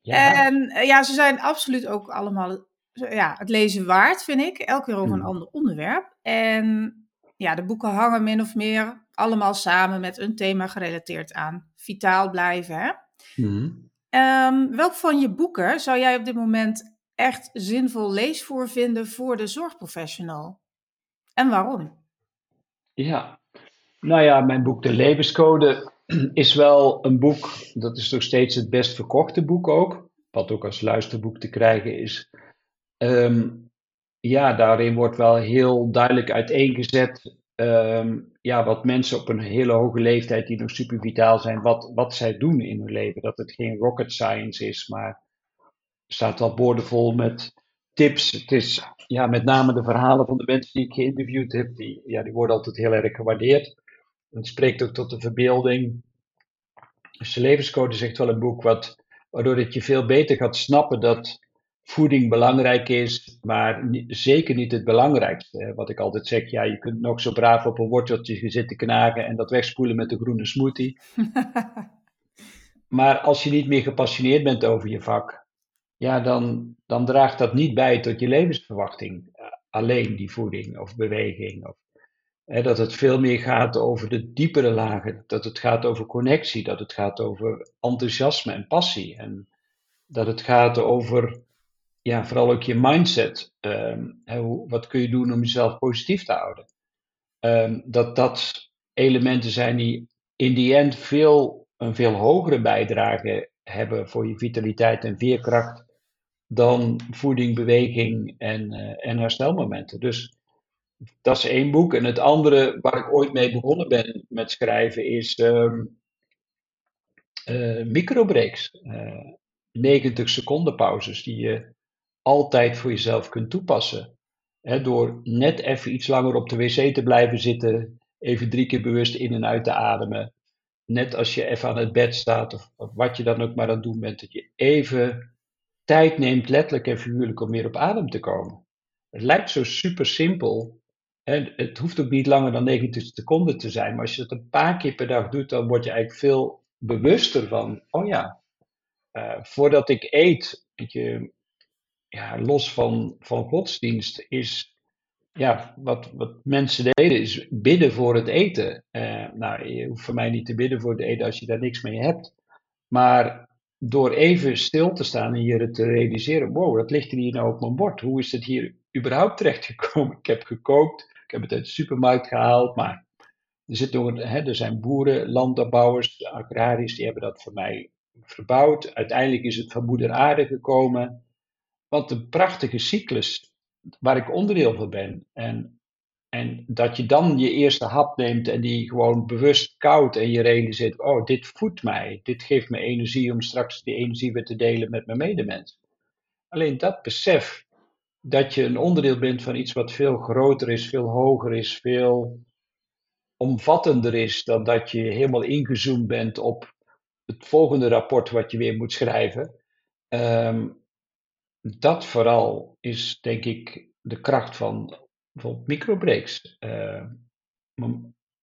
Ja. En eh, ja, ze zijn absoluut ook allemaal ja, het lezen waard, vind ik. Elke keer over een hmm. ander onderwerp. En ja, de boeken hangen min of meer allemaal samen met een thema gerelateerd aan vitaal blijven. Hè? Hmm. Um, welk van je boeken zou jij op dit moment echt zinvol leesvoer vinden voor de zorgprofessional? En waarom? Ja, nou ja, mijn boek De Levenscode is wel een boek, dat is nog steeds het best verkochte boek ook, wat ook als luisterboek te krijgen is. Um, ja, daarin wordt wel heel duidelijk uiteengezet um, ja, wat mensen op een hele hoge leeftijd die nog super vitaal zijn, wat, wat zij doen in hun leven. Dat het geen rocket science is, maar staat wel boordevol met tips. Het is ja, met name de verhalen van de mensen die ik geïnterviewd heb, die, ja, die worden altijd heel erg gewaardeerd. Het spreekt ook tot de verbeelding. Dus de levenscode echt wel een boek wat, waardoor het je veel beter gaat snappen dat voeding belangrijk is, maar zeker niet het belangrijkste. Wat ik altijd zeg, ja, je kunt nog zo braaf op een worteltje zitten knagen en dat wegspoelen met een groene smoothie. maar als je niet meer gepassioneerd bent over je vak, ja, dan, dan draagt dat niet bij tot je levensverwachting. Alleen die voeding of beweging. Of, hè, dat het veel meer gaat over de diepere lagen. Dat het gaat over connectie. Dat het gaat over enthousiasme en passie. En dat het gaat over ja, vooral ook je mindset. Um, hoe, wat kun je doen om jezelf positief te houden? Um, dat dat elementen zijn die in die end veel, een veel hogere bijdrage hebben voor je vitaliteit en veerkracht dan voeding, beweging en, uh, en herstelmomenten. Dus dat is één boek. En het andere waar ik ooit mee begonnen ben met schrijven is um, uh, microbreaks. Uh, 90 seconden pauzes die je altijd voor jezelf kunt toepassen. door net even iets langer op de wc te blijven zitten, even drie keer bewust in en uit te ademen. net als je even aan het bed staat of, wat je dan ook maar aan het doen bent, dat je even tijd neemt, letterlijk en figuurlijk, om meer op adem te komen. Het lijkt zo super simpel. En het hoeft ook niet langer dan 90 seconden te zijn. Maar als je het een paar keer per dag doet, dan word je eigenlijk veel bewuster van: oh ja, uh, voordat ik eet, je, ja, los van, van godsdienst, is ja, wat, wat mensen deden, is bidden voor het eten. Uh, nou, je hoeft voor mij niet te bidden voor het eten als je daar niks mee hebt. Maar door even stil te staan en je te realiseren: wow, dat ligt er hier nou op mijn bord. Hoe is het hier überhaupt terechtgekomen? Ik heb gekookt, ik heb het uit de supermarkt gehaald, maar er, zit nog hè, er zijn boeren, landbouwers, agrariërs, die hebben dat voor mij verbouwd. Uiteindelijk is het van moeder aarde gekomen. Wat een prachtige cyclus waar ik onderdeel van ben. En, en dat je dan je eerste hap neemt en die gewoon bewust koud en je realiseert, oh, dit voedt mij. Dit geeft me energie om straks die energie weer te delen met mijn medemens. Alleen dat besef dat je een onderdeel bent van iets wat veel groter is, veel hoger is, veel omvattender is dan dat je helemaal ingezoomd bent op het volgende rapport wat je weer moet schrijven. Ehm, dat vooral is denk ik de kracht van bijvoorbeeld microbreaks. Uh,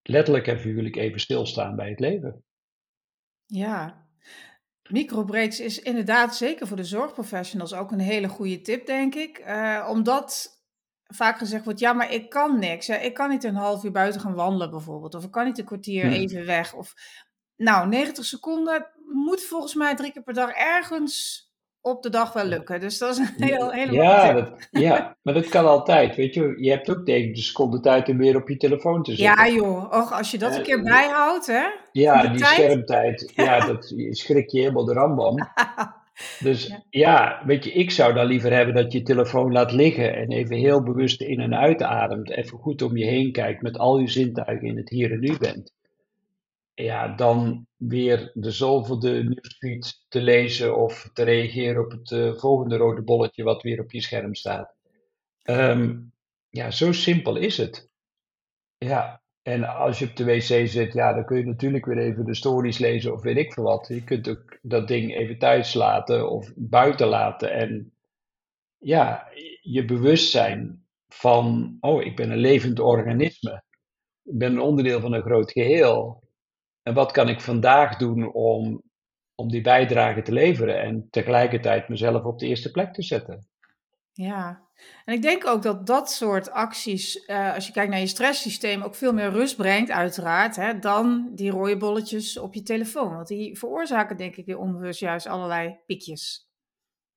letterlijk en figuurlijk even stilstaan bij het leven. Ja, microbreaks is inderdaad zeker voor de zorgprofessionals ook een hele goede tip, denk ik. Uh, omdat vaak gezegd wordt, ja, maar ik kan niks. Hè. Ik kan niet een half uur buiten gaan wandelen bijvoorbeeld. Of ik kan niet een kwartier hmm. even weg. Of, nou, 90 seconden moet volgens mij drie keer per dag ergens op de dag wel lukken. Dus dat is een heel, hele ja, dat, ja, maar dat kan altijd. Weet je, je hebt ook tegen de seconde tijd om weer op je telefoon te zitten. Ja, joh. Och, als je dat een keer uh, bijhoudt, hè? Ja, die schermtijd. Ja, dat schrik je helemaal de rambam. Dus ja. ja. weet je, ik zou dan liever hebben dat je je telefoon laat liggen en even heel bewust in en uitademt. Even goed om je heen kijkt, met al je zintuigen in het hier en nu bent ja, dan weer de zoveelde nieuwsfeed te lezen of te reageren op het uh, volgende rode bolletje wat weer op je scherm staat. Um, ja, zo simpel is het. Ja, en als je op de wc zit, ja, dan kun je natuurlijk weer even de stories lezen of weet ik veel wat. Je kunt ook dat ding even thuis laten of buiten laten. En ja, je bewustzijn van, oh, ik ben een levend organisme. Ik ben een onderdeel van een groot geheel. En wat kan ik vandaag doen om, om die bijdrage te leveren en tegelijkertijd mezelf op de eerste plek te zetten? Ja, en ik denk ook dat dat soort acties, uh, als je kijkt naar je stresssysteem, ook veel meer rust brengt, uiteraard, hè, dan die rode bolletjes op je telefoon. Want die veroorzaken, denk ik, weer onbewust juist allerlei piekjes.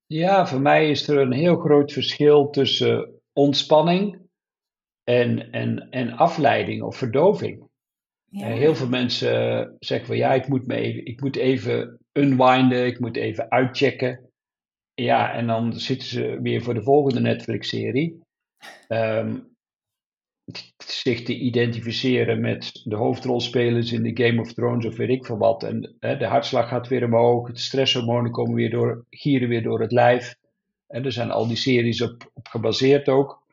Ja, voor mij is er een heel groot verschil tussen ontspanning en, en, en afleiding of verdoving. Ja. Eh, heel veel mensen zeggen van ja, ik moet, me even, ik moet even unwinden, ik moet even uitchecken. Ja, en dan zitten ze weer voor de volgende Netflix-serie. Um, zich te identificeren met de hoofdrolspelers in de Game of Thrones of weet ik veel wat. En hè, de hartslag gaat weer omhoog, de stresshormonen komen weer door, gieren weer door het lijf. En er zijn al die series op, op gebaseerd ook,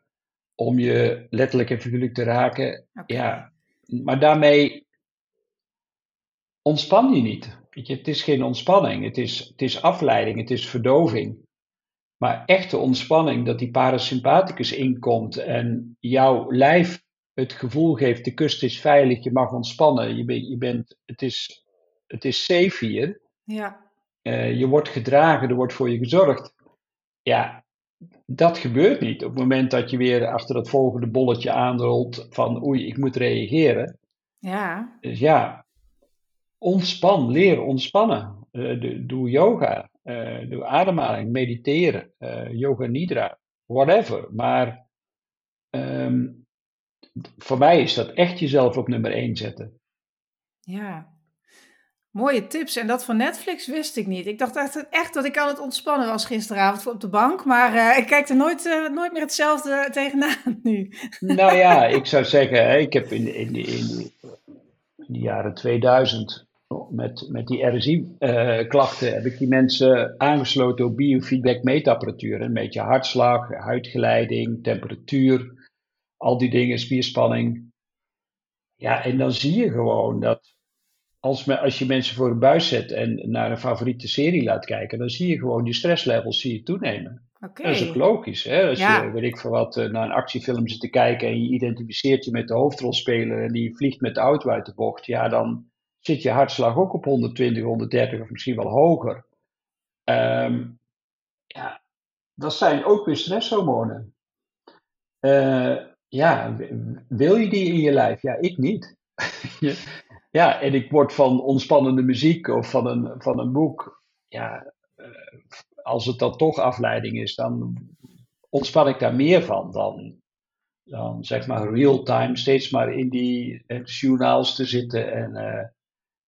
om je letterlijk en figuurlijk te raken. Ja, maar daarmee ontspan je niet. Weet je, het is geen ontspanning, het is, het is afleiding, het is verdoving. Maar echte ontspanning, dat die parasympathicus inkomt en jouw lijf het gevoel geeft, de kust is veilig, je mag ontspannen, je, ben, je bent, het, is, het is safe hier. Ja. Uh, je wordt gedragen, er wordt voor je gezorgd. Ja, dat gebeurt niet. Op het moment dat je weer achter dat volgende bolletje aanrolt van oei, ik moet reageren. Ja. Dus ja, ontspan, leer ontspannen. Uh, doe yoga, uh, doe ademhaling, mediteren, uh, yoga nidra, whatever. Maar um, voor mij is dat echt jezelf op nummer één zetten. Ja, Mooie tips. En dat van Netflix wist ik niet. Ik dacht echt dat ik aan het ontspannen was gisteravond op de bank. Maar uh, ik kijk er nooit, uh, nooit meer hetzelfde tegenaan nu. Nou ja, ik zou zeggen, ik heb in, in, in, de jaren 2000 met, met die RSI-klachten uh, heb ik die mensen aangesloten op biofeedback meetapparatuur. Een beetje hartslag, huidgeleiding, temperatuur, al die dingen, spierspanning. Ja, en dan zie je gewoon dat als, me, als je mensen voor een buis zet en naar een favoriete serie laat kijken, dan zie je gewoon die stresslevels zie je toenemen. Dat is ook logisch. Hè? Als Ja. je, weet ik veel wat, eh, naar een actiefilm zit te kijken en je identificeert je met de hoofdrolspeler en die vliegt met de auto uit de bocht, ja, dan zit je hartslag ook op 120, 130 of misschien wel hoger. Ehm, ja, dat zijn ook weer stresshormonen. Eh, ja, wil je die in je lijf? Ja, ik niet. ja, en ik word van ontspannende muziek of van een, van een boek, ja, eh, als het dan toch afleiding is, dan ontspan ik daar meer van dan, dan zeg maar real-time steeds maar in die eh, journaals te zitten en, eh,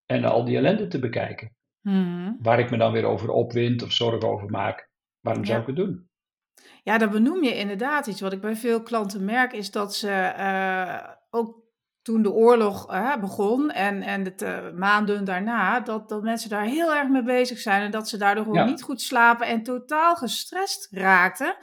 en al die ellende te bekijken. Mhm. Waar ik me dan weer over opwind of zorgen over maak. Waarom zou ik het doen? Ja, dat benoem je inderdaad iets. Wat ik bij veel klanten merk is dat ze ook toen de oorlog eh, begon en, en de te- maanden daarna, dat, dat mensen daar heel erg mee bezig zijn en dat ze daardoor gewoon Ja. niet goed slapen en totaal gestrest raakten.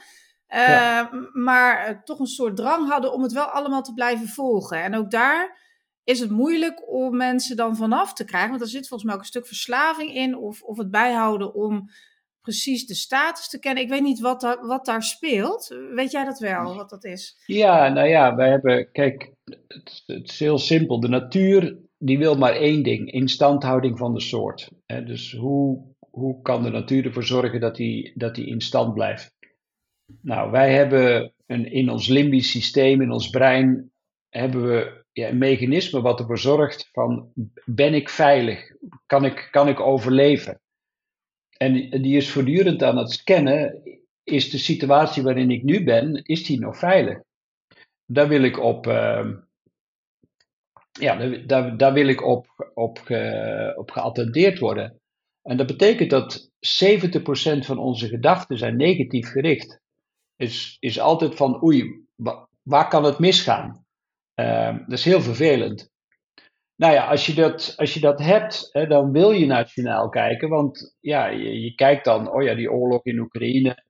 Eh, Ja. Maar eh, toch een soort drang hadden om het wel allemaal te blijven volgen. En ook daar is het moeilijk om mensen dan vanaf te krijgen, want er zit volgens mij ook een stuk verslaving in of, of het bijhouden om precies de status te kennen. Ik weet niet wat, wat daar speelt. Weet jij dat wel, wat dat is? Ja, nou ja, wij hebben, kijk, het, is heel simpel. De natuur, die wil maar één ding, instandhouding van de soort. Dus hoe, hoe kan de natuur ervoor zorgen dat die, dat die in stand blijft? Nou, wij hebben een, in ons limbisch systeem, in ons brein, hebben we ja, een mechanisme wat ervoor zorgt van, ben ik veilig? Kan ik, kan ik overleven? En die is voortdurend aan het scannen, is de situatie waarin ik nu ben, is die nog veilig? Daar wil ik op, ehm, ja, daar, daar, wil ik op, op, op geattendeerd worden. En dat betekent dat 70% van onze gedachten zijn negatief gericht. Is, is altijd van, oei, wa- waar kan het misgaan? Ehm, dat is heel vervelend. Nou ja, als je dat, als je dat hebt, hè, dan wil je naar het journaal kijken. Want ja, je, je kijkt dan, oh ja, die oorlog in Oekraïne.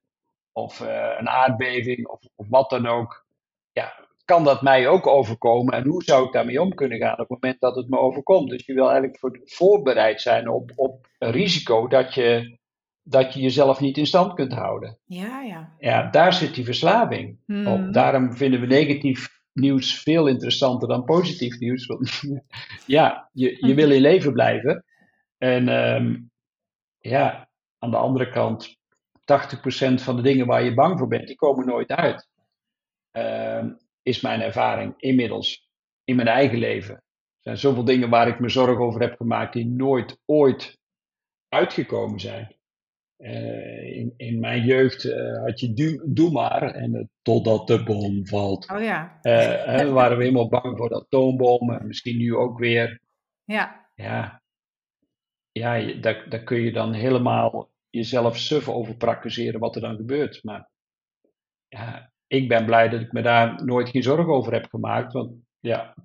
Of eh, een aardbeving, of, of wat dan ook. Ja, kan dat mij ook overkomen? En hoe zou ik daarmee om kunnen gaan op het moment dat het me overkomt? Dus je wil eigenlijk voor, voorbereid zijn op, op een risico dat je, dat je jezelf niet in stand kunt houden. Ja, ja. Ja, daar zit die verslaving Hmm. op. Daarom vinden we negatief nieuws veel interessanter dan positief nieuws. Want ja, je, je wil in leven blijven. En ehm, ja, aan de andere kant, 80% van de dingen waar je bang voor bent, die komen nooit uit. Ehm, is mijn ervaring inmiddels in mijn eigen leven. Er zijn zoveel dingen waar ik me zorgen over heb gemaakt die nooit ooit uitgekomen zijn. Eh, in, in mijn jeugd eh, had je doe, doe maar en eh, totdat de bom valt. Oh ja. We waren we helemaal bang voor de atoombom en misschien nu ook weer. Ja. Ja, ja daar, daar kun je dan helemaal jezelf suf over praktiseren wat er dan gebeurt. Maar ja, ik ben blij dat ik me daar nooit geen zorgen over heb gemaakt. Want ja,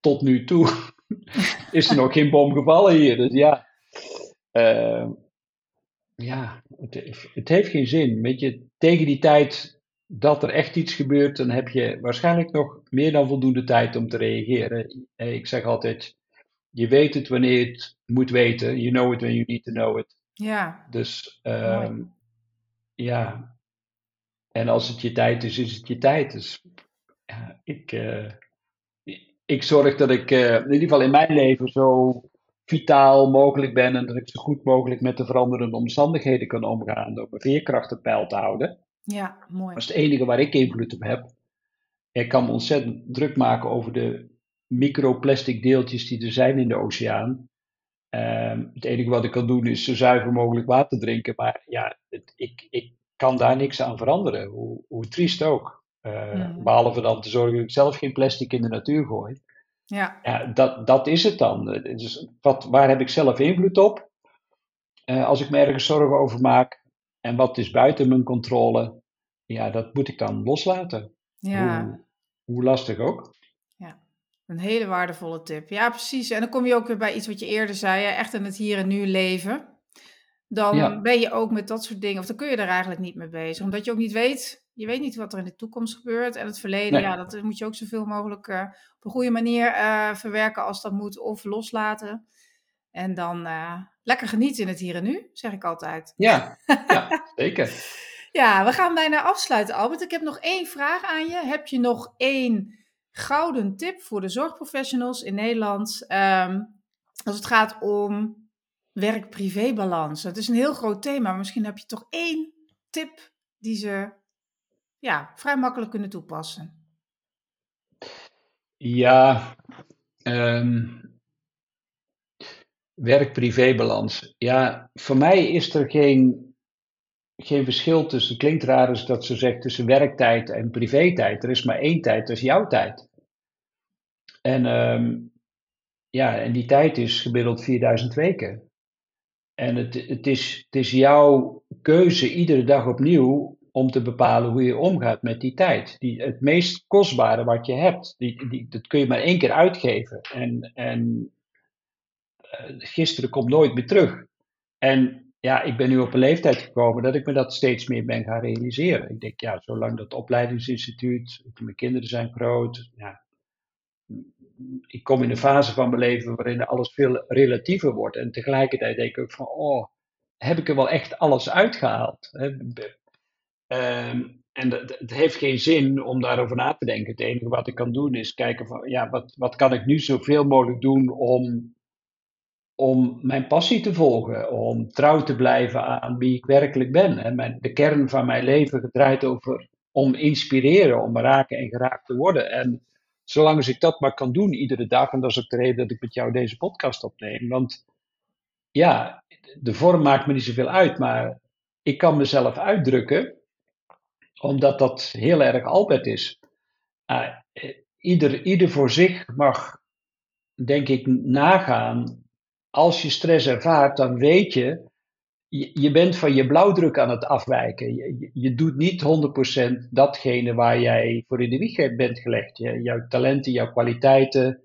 tot nu toe is er nog geen bom gevallen hier. Dus ja, ja het, heeft- het heeft geen zin. Weet je, tegen die tijd dat er echt iets gebeurt, dan heb je waarschijnlijk nog meer dan voldoende tijd om te reageren. Eh, Ik zeg altijd, je weet het wanneer je het moet weten. You know it when you need to know it. Ja. Dus ehm, ja, en als het je tijd is, is het je tijd. Dus ja, ik, eh, ik zorg dat ik eh, in ieder geval in mijn leven zo vitaal mogelijk ben en dat ik zo goed mogelijk met de veranderende omstandigheden kan omgaan door mijn veerkracht op peil te houden. Ja, mooi. Dat is het enige waar ik invloed op heb. Ik kan me ontzettend druk maken over de microplastic deeltjes die er zijn in de oceaan. Ehm, het enige wat ik kan doen is zo zuiver mogelijk water drinken. Maar ja, het, ik, ik kan daar niks aan veranderen. Hoe, hoe triest ook. Mhm. Behalve dan te zorgen dat ik zelf geen plastic in de natuur gooi. Ja. Ja, dat, dat is het dan. Dus wat, waar heb ik zelf invloed op? Eh, als ik me ergens zorgen over maak. En wat is buiten mijn controle? Ja, dat moet ik dan loslaten. Ja. Hoe, hoe lastig ook. Een hele waardevolle tip. Ja, precies. En dan kom je ook weer bij iets wat je eerder zei, hè, echt in het hier en nu leven. Dan Ja. ben je ook met dat soort dingen, of dan kun je er eigenlijk niet mee bezig. Omdat je ook niet weet, je weet niet wat er in de toekomst gebeurt. En het verleden, Nee. ja, dat moet je ook zoveel mogelijk eh, op een goede manier eh, verwerken als dat moet, of loslaten. En dan uh, lekker genieten in het hier en nu, zeg ik altijd. Ja, ja zeker. ja, we gaan bijna afsluiten, Albert. Ik heb nog één vraag aan je. Heb je nog één gouden tip voor de zorgprofessionals in Nederland? Um, als het gaat om werk-privé-balans. Het is een heel groot thema, misschien heb je toch één tip die ze ja, vrij makkelijk kunnen toepassen. Ja, um, werk-privé-balans. Ja, voor mij is er geen, geen verschil tussen, klinkt raar dat ze zegt, tussen werktijd en privé-tijd. Er is maar één tijd, dat is jouw tijd. En um, ja, en die tijd is gemiddeld 4000 weken. En het, het, is, het is jouw keuze iedere dag opnieuw om te bepalen hoe je omgaat met die tijd. Die, het meest kostbare wat je hebt, die, die, dat kun je maar één keer uitgeven. En, en uh, gisteren komt nooit meer terug. En ja, ik ben nu op een leeftijd gekomen dat ik me dat steeds meer ben gaan realiseren. Ik denk, ja, zolang dat opleidingsinstituut, mijn kinderen zijn groot, ja, ik kom in een fase van mijn leven waarin alles veel relatiever wordt. En tegelijkertijd denk ik ook van, oh, heb ik er wel echt alles uitgehaald? Um, en het heeft geen zin om daarover na te denken. Het enige wat ik kan doen is kijken van, ja, wat, wat kan ik nu zoveel mogelijk doen om, om mijn passie te volgen, om trouw te blijven aan wie ik werkelijk ben. Hè? Mijn, de kern van mijn leven gedraaid over om inspireren, om raken en geraakt te worden. En zolang als ik dat maar kan doen iedere dag, en dat is ook de reden dat ik met jou deze podcast opneem. Want ja, de vorm maakt me niet zoveel uit, maar ik kan mezelf uitdrukken, omdat dat heel erg Albert is. Uh, ieder, ieder voor zich mag, denk ik, nagaan. Als je stress ervaart, dan weet je je, bent van je blauwdruk aan het afwijken. Je, je doet niet 100% datgene waar jij voor in de wieg bent gelegd. Je, jouw talenten, jouw kwaliteiten,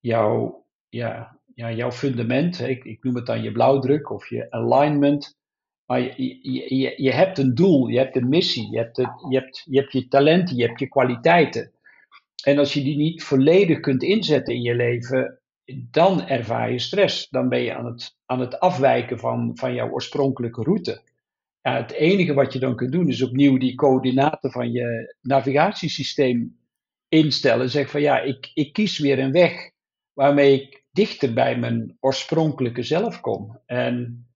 jouw, ja, ja, jouw fundament. Ik, ik noem het dan je blauwdruk of je alignment. Maar je, je, je, hebt een doel, je hebt een missie, je hebt, het, je, hebt, je hebt je talenten, je hebt je kwaliteiten. En als je die niet volledig kunt inzetten in je leven, dan ervaar je stress. Dan ben je aan het, aan het afwijken van, van jouw oorspronkelijke route. Het enige wat je dan kunt doen is opnieuw die coördinaten van je navigatiesysteem instellen. Zeg van ja, ik, ik kies weer een weg waarmee ik dichter bij mijn oorspronkelijke zelf kom. En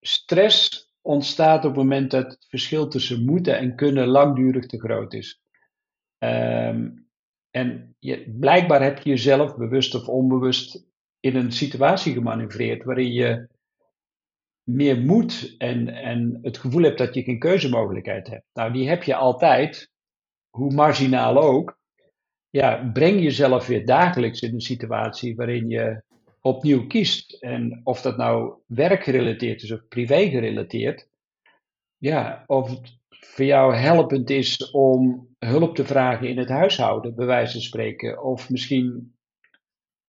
stress ontstaat op het moment dat het verschil tussen moeten en kunnen langdurig te groot is. Um, en je, blijkbaar heb je jezelf bewust of onbewust in een situatie gemanoeuvreerd waarin je meer moet en, en het gevoel hebt dat je geen keuzemogelijkheid hebt. Nou, die heb je altijd, hoe marginaal ook. Ja, breng jezelf weer dagelijks in een situatie waarin je opnieuw kiest. En of dat nou werkgerelateerd is of privé gerelateerd. Ja, of het voor jou helpend is om hulp te vragen in het huishouden, bij wijze van spreken. Of misschien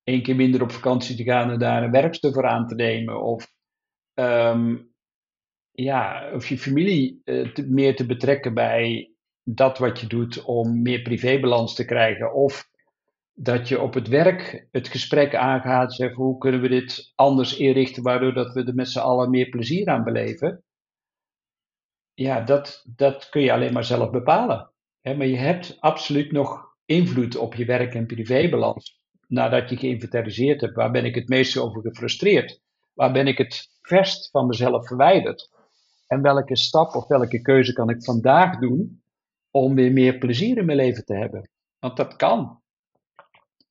één keer minder op vakantie te gaan en daar een werkster voor aan te nemen. Of, um, ja, of je familie te, meer te betrekken bij dat wat je doet om meer privébalans te krijgen. Of dat je op het werk het gesprek aangaat, zeg hoe kunnen we dit anders inrichten, waardoor dat we er met z'n allen meer plezier aan beleven ja, dat, dat kun je alleen maar zelf bepalen. maar je hebt absoluut nog invloed op je werk- en privébalans. Nadat je geïnventariseerd hebt, waar ben ik het meest over gefrustreerd? Waar ben ik het verst van mezelf verwijderd? En welke stap of welke keuze kan ik vandaag doen om weer meer plezier in mijn leven te hebben? Want dat kan.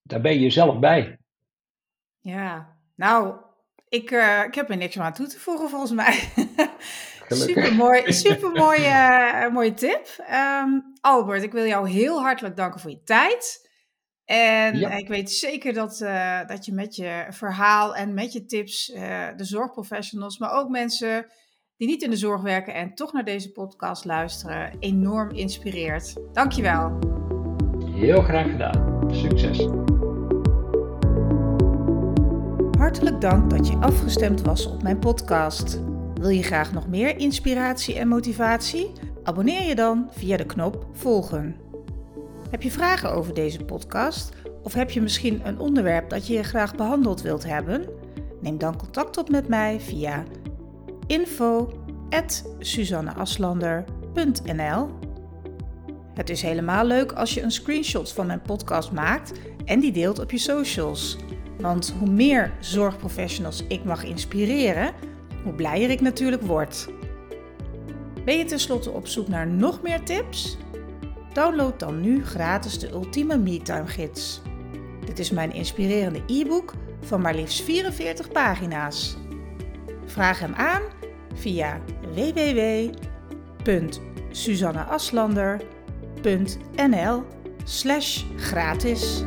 Daar ben je zelf bij. Ja, nou, ik, uh, ik heb er niks aan toe te voegen volgens mij. Super mooi, super mooie, uh, mooie tip. Um, Albert, ik wil jou heel hartelijk danken voor je tijd. En ik weet zeker dat, uh, dat je met je verhaal en met je tips uh, de zorgprofessionals, maar ook mensen die niet in de zorg werken en toch naar deze podcast luisteren, enorm inspireert. Dankjewel. Heel graag gedaan. Succes. Hartelijk dank dat je afgestemd was op mijn podcast. Wil je graag nog meer inspiratie en motivatie? Abonneer je dan via de knop volgen. Heb je vragen over deze podcast of heb je misschien een onderwerp dat je graag behandeld wilt hebben? Neem dan contact op met mij via info@suzanneaslander.nl. Het is helemaal leuk als je een screenshot van mijn podcast maakt en die deelt op je socials. Want hoe meer zorgprofessionals ik mag inspireren, hoe blijer ik natuurlijk word. Ben je tenslotte op zoek naar nog meer tips? Download dan nu gratis de Ultieme MeTime Gids. Dit is mijn inspirerende e-book van maar liefst 44 pagina's. Vraag hem aan via www.suzanneaslander.nl slash gratis.